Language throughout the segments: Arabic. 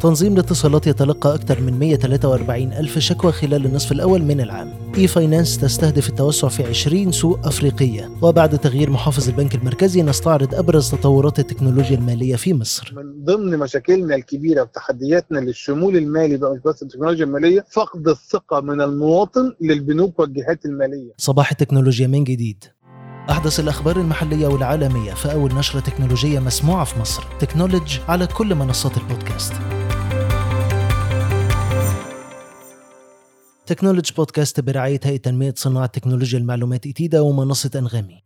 تنظيم الاتصالات يتلقى أكثر من 143 ألف شكوى خلال النصف الأول من العام. e-finance تستهدف التوسع في 20 سوق أفريقية. وبعد تغيير محافظ البنك المركزي نستعرض أبرز تطورات التكنولوجيا المالية في مصر. من ضمن مشاكلنا الكبيرة وتحدياتنا للشمول المالي بقى مش بس التكنولوجيا المالية فقد الثقة من المواطن للبنوك والجهات المالية. صباح التكنولوجيا من جديد. أحدث الأخبار المحلية والعالمية في أول نشرة تكنولوجية مسموعة في مصر. تكنولوج على كل منصات البودكاست. تكنولوج بودكاست برعاية هيئة تنمية صناعة تكنولوجيا المعلومات إتيدا ومنصة أنغامي.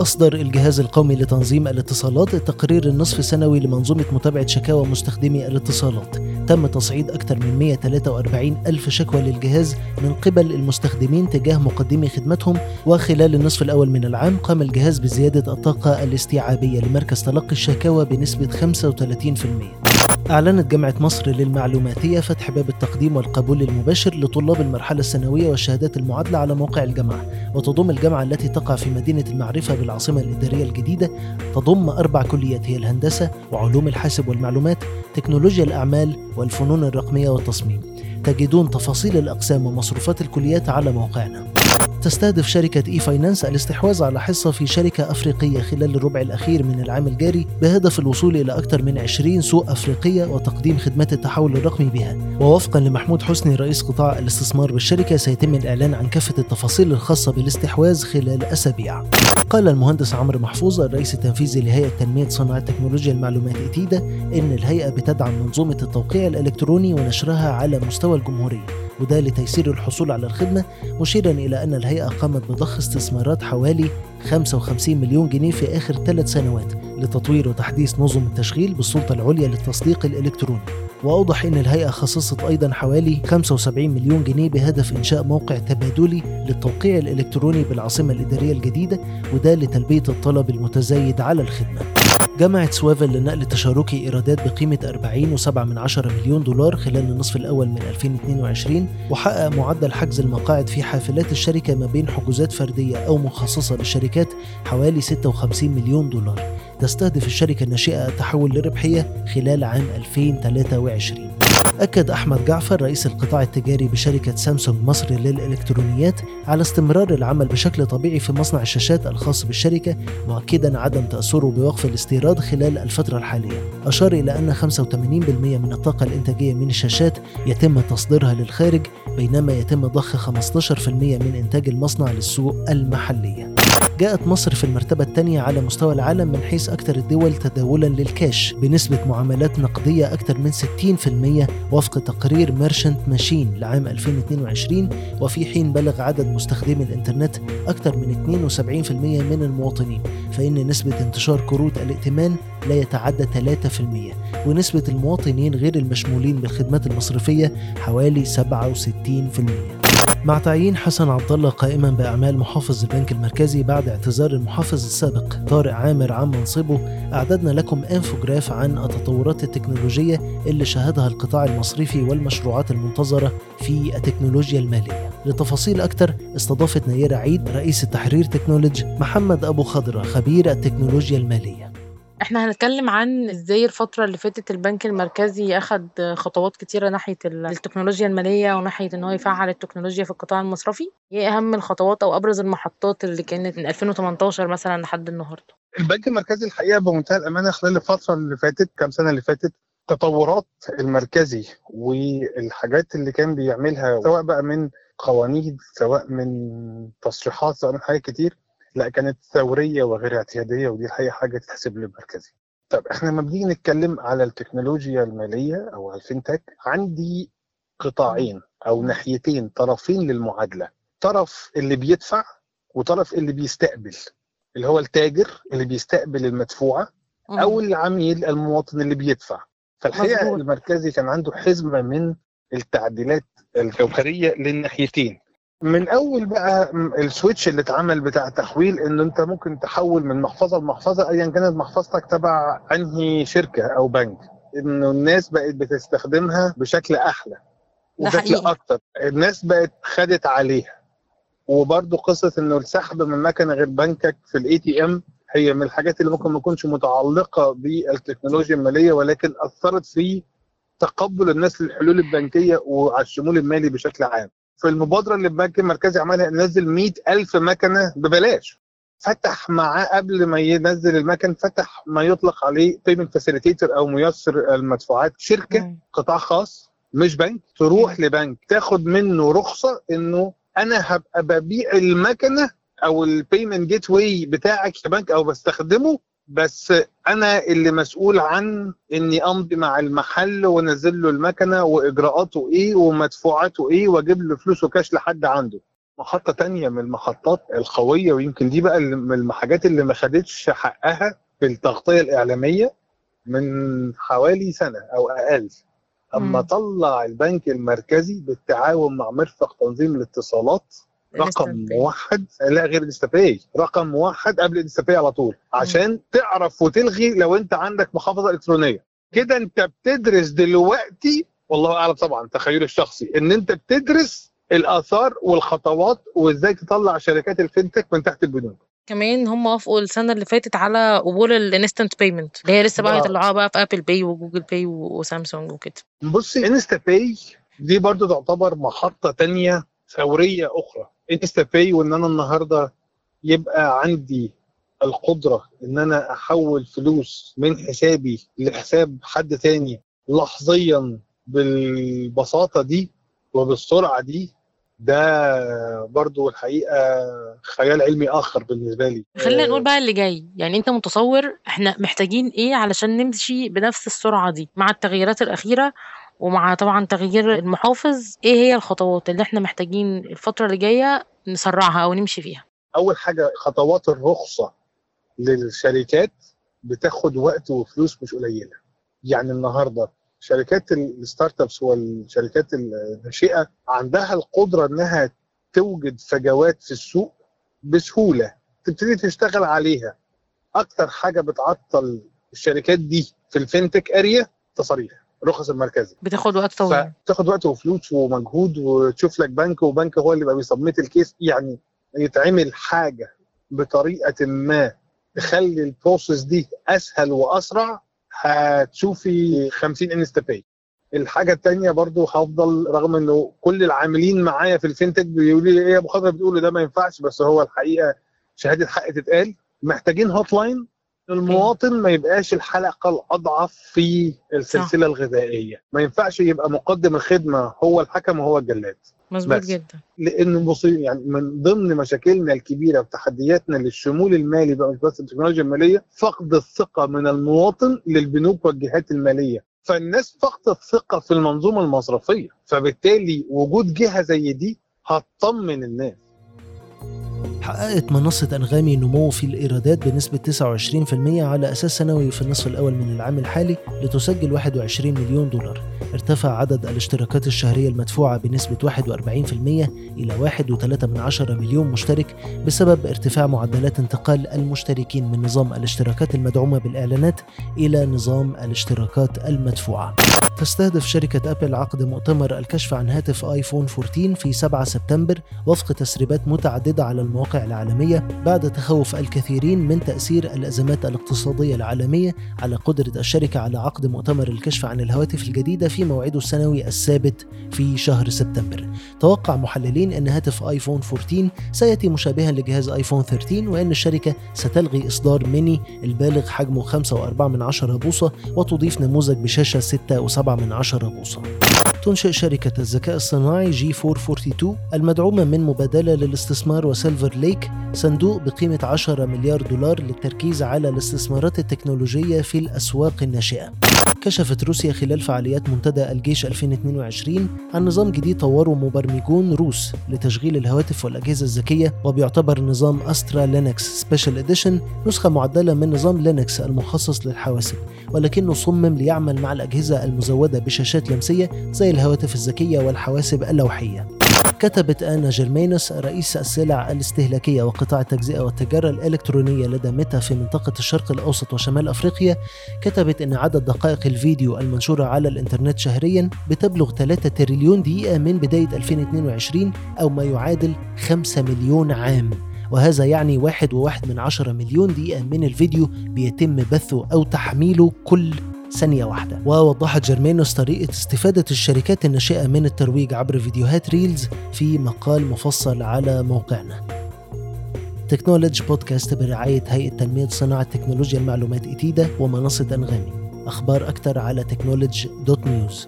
أصدر الجهاز القومي لتنظيم الاتصالات التقرير النصف السنوي لمنظومة متابعة شكاوى مستخدمي الاتصالات. تم تصعيد أكثر من 143 ألف شكوى للجهاز من قبل المستخدمين تجاه مقدمي خدمتهم وخلال النصف الأول من العام قام الجهاز بزيادة الطاقة الاستيعابية لمركز تلقي الشكاوى بنسبة 35% أعلنت جامعة مصر للمعلوماتية فتح باب التقديم والقبول المباشر لطلاب المرحلة الثانوية والشهادات المعادلة على موقع الجامعة وتضم الجامعة التي تقع في مدينة المعرفة بالعاصمة الإدارية الجديدة. تضم أربع كليات هي الهندسة وعلوم الحاسب والمعلومات تكنولوجيا الأعمال والفنون الرقمية والتصميم. تجدون تفاصيل الأقسام ومصروفات الكليات على موقعنا. تستهدف شركة e-finance الاستحواذ على حصة في شركة أفريقية خلال الربع الأخير من العام الجاري بهدف الوصول إلى أكثر من 20 سوق أفريقية وتقديم خدمات التحول الرقمي بها. ووفقا لمحمود حسني رئيس قطاع الاستثمار بالشركة سيتم الإعلان عن كافة التفاصيل الخاصة بالاستحواذ خلال أسابيع. قال المهندس عمرو محفوظ الرئيس التنفيذي لهيئة تنمية صناعة تكنولوجيا المعلومات إتيدا إن الهيئة بتدعم منظومة التوقيع الإلكتروني ونشرها على مستوى الجمهورية. وده لتيسير الحصول على الخدمة مشيرا إلى أن الهيئة قامت بضخ استثمارات حوالي 55 مليون جنيه في آخر ثلاث سنوات لتطوير وتحديث نظم التشغيل بالسلطة العليا للتصديق الإلكتروني. وأوضح أن الهيئة خصصت أيضا حوالي 75 مليون جنيه بهدف إنشاء موقع تبادلي للتوقيع الإلكتروني بالعاصمة الإدارية الجديدة وده لتلبية الطلب المتزايد على الخدمة. جمعت سوافل للنقل التشاركي إيرادات بقيمة 40.7 من عشرة مليون دولار خلال النصف الأول من 2022 وحقق معدل حجز المقاعد في حافلات الشركة ما بين حجوزات فردية أو مخصصة للشركات حوالي 56 مليون دولار. تستهدف الشركة الناشئة التحول للربحية خلال عام 2023 أكد أحمد جعفر رئيس القطاع التجاري بشركة سامسونج مصر للإلكترونيات على استمرار العمل بشكل طبيعي في مصنع الشاشات الخاص بالشركة مؤكدا عدم تأثره بوقف الاستيراد خلال الفترة الحالية. أشار إلى أن 85% من الطاقة الإنتاجية من الشاشات يتم تصديرها للخارج بينما يتم ضخ 15% من إنتاج المصنع للسوق المحلية. جاءت مصر في المرتبة الثانية على مستوى العالم من حيث أكثر الدول تداولا للكاش بنسبة معاملات نقدية أكثر من 60% وفق تقرير ميرشنت ماشين لعام 2022 وفي حين بلغ عدد مستخدمي الإنترنت أكثر من 72% من المواطنين فإن نسبة انتشار كروت الائتمان لا يتعدى 3% ونسبة المواطنين غير المشمولين بالخدمات المصرفية حوالي 67% مع تعيين حسن عبد الله قائما بأعمال محافظ البنك المركزي بعد اعتذار المحافظ السابق طارق عامر عن منصبه أعددنا لكم إنفوجراف عن التطورات التكنولوجية اللي شهدها القطاع المصرفي والمشروعات المنتظرة في التكنولوجيا المالية. لتفاصيل أكثر استضافت نيرة عيد رئيس التحرير تكنولوجي محمد أبو خضره خبير التكنولوجيا المالية. إحنا هنتكلم عن إزاي الفترة اللي فاتت البنك المركزي أخد خطوات كتيرة ناحية ال- التكنولوجيا المالية وناحية إن هو يفعل التكنولوجيا في القطاع المصرفي. إيه أهم الخطوات أو أبرز المحطات اللي كانت من 2018 مثلا لحد النهاردة؟ البنك المركزي الحقيقة بمنتهى الأمانة خلال الفترة اللي فاتت كام سنة اللي فاتت تطورات المركزي والحاجات اللي كان بيعملها سواء بقى من قوانين سواء من تصريحات سواء من حاجات كتير لا كانت ثورية وغير اعتيادية ودي الحقيقة حاجة تتحسب للمركزي. طب إحنا لما بنيجي نتكلم على التكنولوجيا المالية أو على الفينتك عندي قطاعين أو ناحيتين طرفين للمعادلة طرف اللي بيدفع وطرف اللي بيستقبل اللي هو التاجر اللي بيستقبل المدفوعة أو العميل المواطن اللي بيدفع فالحقيقة. المركزي كان عنده حزمة من التعديلات الجوهرية للناحيتين من أول بقى ال switch اللي اتعمل بتاع التحويل ان أنت ممكن تحول من محفظة لمحفظة ايا كانت محفظتك تبع أنهي شركة أو بنك إنه الناس بقت بتستخدمها بشكل أحلى وبشكل. أكتر الناس بقت خدت عليها وبرضه قصة إنه السحب من مكنة غير بنكك في ال ATM هي من الحاجات اللي ممكن ما تكونش متعلقة بالتكنولوجيا المالية ولكن أثرت في تقبل الناس للحلول البنكية وعلى الشمول المالي بشكل عام. في المبادرة اللي البنك المركزي عملها نزل 100 ألف مكنة ببلاش. فتح معاه قبل ما ينزل المكن فتح ما يطلق عليه payment facilitator أو ميسر المدفوعات شركة. قطاع خاص مش بنك تروح لبنك تاخد منه رخصة إنه أنا هبقى ببيع المكنة أو ال payment gateway بتاعك كبنك أو بستخدمه بس أنا اللي مسؤول عن إني أمضي مع المحل وأنزل له المكنة وإجراءاته إيه ومدفوعاته إيه وأجيب له فلوسه كاش لحد عنده محطة تانية من المحطات القوية ويمكن دي بقى من الحاجات اللي ما خدتش حقها في التغطية الإعلامية من حوالي سنة أو أقل أما. طلع البنك المركزي بالتعاون مع مرفق تنظيم الاتصالات رقم. موحد لا غير InstaPay رقم موحد قبل InstaPay على طول. عشان تعرف وتلغي لو أنت عندك محافظة إلكترونية. كده أنت بتدرس دلوقتي والله أعلم طبعا تخيلي الشخصي إن أنت بتدرس الآثار والخطوات وإزاي تطلع شركات ال fintech من تحت البنوك. كمان هم وافقوا السنة اللي فاتت على قبول ال instant payment اللي هي لسه بقى. هيطلعوها بقى في Apple Pay و Google Pay و Samsung وكده. بصي InstaPay دي برضو تعتبر محطة تانية ثورية أخرى. InstaPay وإن أنا النهاردة يبقى عندي القدرة إن أنا أحول فلوس من حسابي لحساب حد تاني لحظيا بالبساطة دي وبالسرعة دي ده برضو الحقيقة خيال علمي آخر بالنسبة لي. خلينا نقول بقى اللي جاي. يعني انت متصور إحنا محتاجين إيه علشان نمشي بنفس السرعة دي مع التغييرات الأخيرة؟ ومع طبعا تغيير المحافظ إيه هي الخطوات اللي إحنا محتاجين الفترة اللي جاية نسرعها أو نمشي فيها؟ أول حاجة خطوات الرخصة للشركات بتاخد وقت وفلوس مش قليلة. يعني النهارده شركات الستارت ابس والشركات الناشئة عندها القدرة إنها توجد فجوات في السوق بسهولة تبتدي تشتغل عليها. أكتر حاجة بتعطل الشركات دي في ال fintech area تصاريح. الرخص المركزي. بتاخد وقت طويل. فتاخد وقت وفلوس ومجهود وتشوف لك بنك وبنك هو اللي يبقى بي submit ال case يعني يتعمل حاجة بطريقة ما تخلي ال process دي أسهل وأسرع هتشوفي 50 InstaPay. الحاجة الثانية برضو هفضل رغم إنه كل العاملين معايا في ال fintech بيقولوا لي إيه يا أبو خضر؟ بتقول ده ما ينفعش بس هو الحقيقة شهادة حق تتقال. محتاجين هوت لاين المواطن ما يبقاش الحلقة الأضعف في السلسلة الغذائية. ما ينفعش يبقى مقدم الخدمة هو الحكم وهو الجلاد. مظبوط. جدا. لأن مصير يعني من ضمن مشاكلنا الكبيرة وتحدياتنا للشمول المالي بقى مش بس التكنولوجيا المالية فقد الثقة من المواطن للبنوك والجهات المالية. فالناس فقدت ثقه في المنظومة المصرفية. فبالتالي وجود جهة زي دي هتطمن الناس. حققت منصة أنغامي نمو في الإيرادات بنسبة 29% على أساس سنوي في النصف الأول من العام الحالي لتسجل 21 مليون دولار. ارتفع عدد الاشتراكات الشهرية المدفوعة بنسبة 41% إلى 1.3 مليون مشترك بسبب ارتفاع معدلات انتقال المشتركين من نظام الاشتراكات المدعومة بالإعلانات إلى نظام الاشتراكات المدفوعة. تستهدف شركة أبل عقد مؤتمر الكشف عن هاتف آيفون 14 في 7 سبتمبر وفق تسريبات متعددة على المواقع العالمية بعد تخوف الكثيرين من تأثير الأزمات الاقتصادية العالمية على قدرة الشركة على عقد مؤتمر الكشف عن الهواتف الجديدة في موعده السنوي الثابت في شهر سبتمبر. توقع محللين أن هاتف آيفون 14 سيأتي مشابها لجهاز آيفون 13 وأن الشركة ستلغي إصدار ميني البالغ حجمه 5.4 بوصة وتضيف نموذج بشاشة 6.7 بوصة. تنشئ شركة الذكاء الصناعي G42 المدعومة من مبادلة للاستثمار و Silver Lake صندوق بقيمة 10 مليار دولار للتركيز على الاستثمارات التكنولوجية في الأسواق الناشئة. كشفت روسيا خلال فعاليات منتدى الجيش 2022 عن نظام جديد طوره مبرمجون روس لتشغيل الهواتف والأجهزة الذكية وبيعتبر نظام Astra Linux Special Edition نسخة معدلة من نظام Linux المخصص للحواسب. ولكنه صمم ليعمل مع الأجهزة المزودة بشاشات لمسية زي الهواتف الذكية والحواسب اللوحية. كتبت آنا جيرمينوس رئيس السلع الاستهلاكية وقطاع التجزئة والتجارة الإلكترونية لدى ميتا في منطقة الشرق الأوسط وشمال أفريقيا كتبت أن عدد دقائق الفيديو المنشورة على الإنترنت شهريا بتبلغ 3 تريليون دقيقة من بداية 2022 أو ما يعادل 5 مليون عام. وهذا يعني واحد وواحد من عشرة مليون دقيقة من الفيديو بيتم بثه أو تحميله كل ثانية واحدة. ووضحت جيرمينوس طريقة استفادة الشركات الناشئة من الترويج عبر فيديوهات Reels في مقال مفصل على موقعنا. Technology podcast برعاية هيئة تنمية صناعة تكنولوجيا المعلومات ITIDA ومنصة أنغامي. أخبار أكثر على Technology dot news.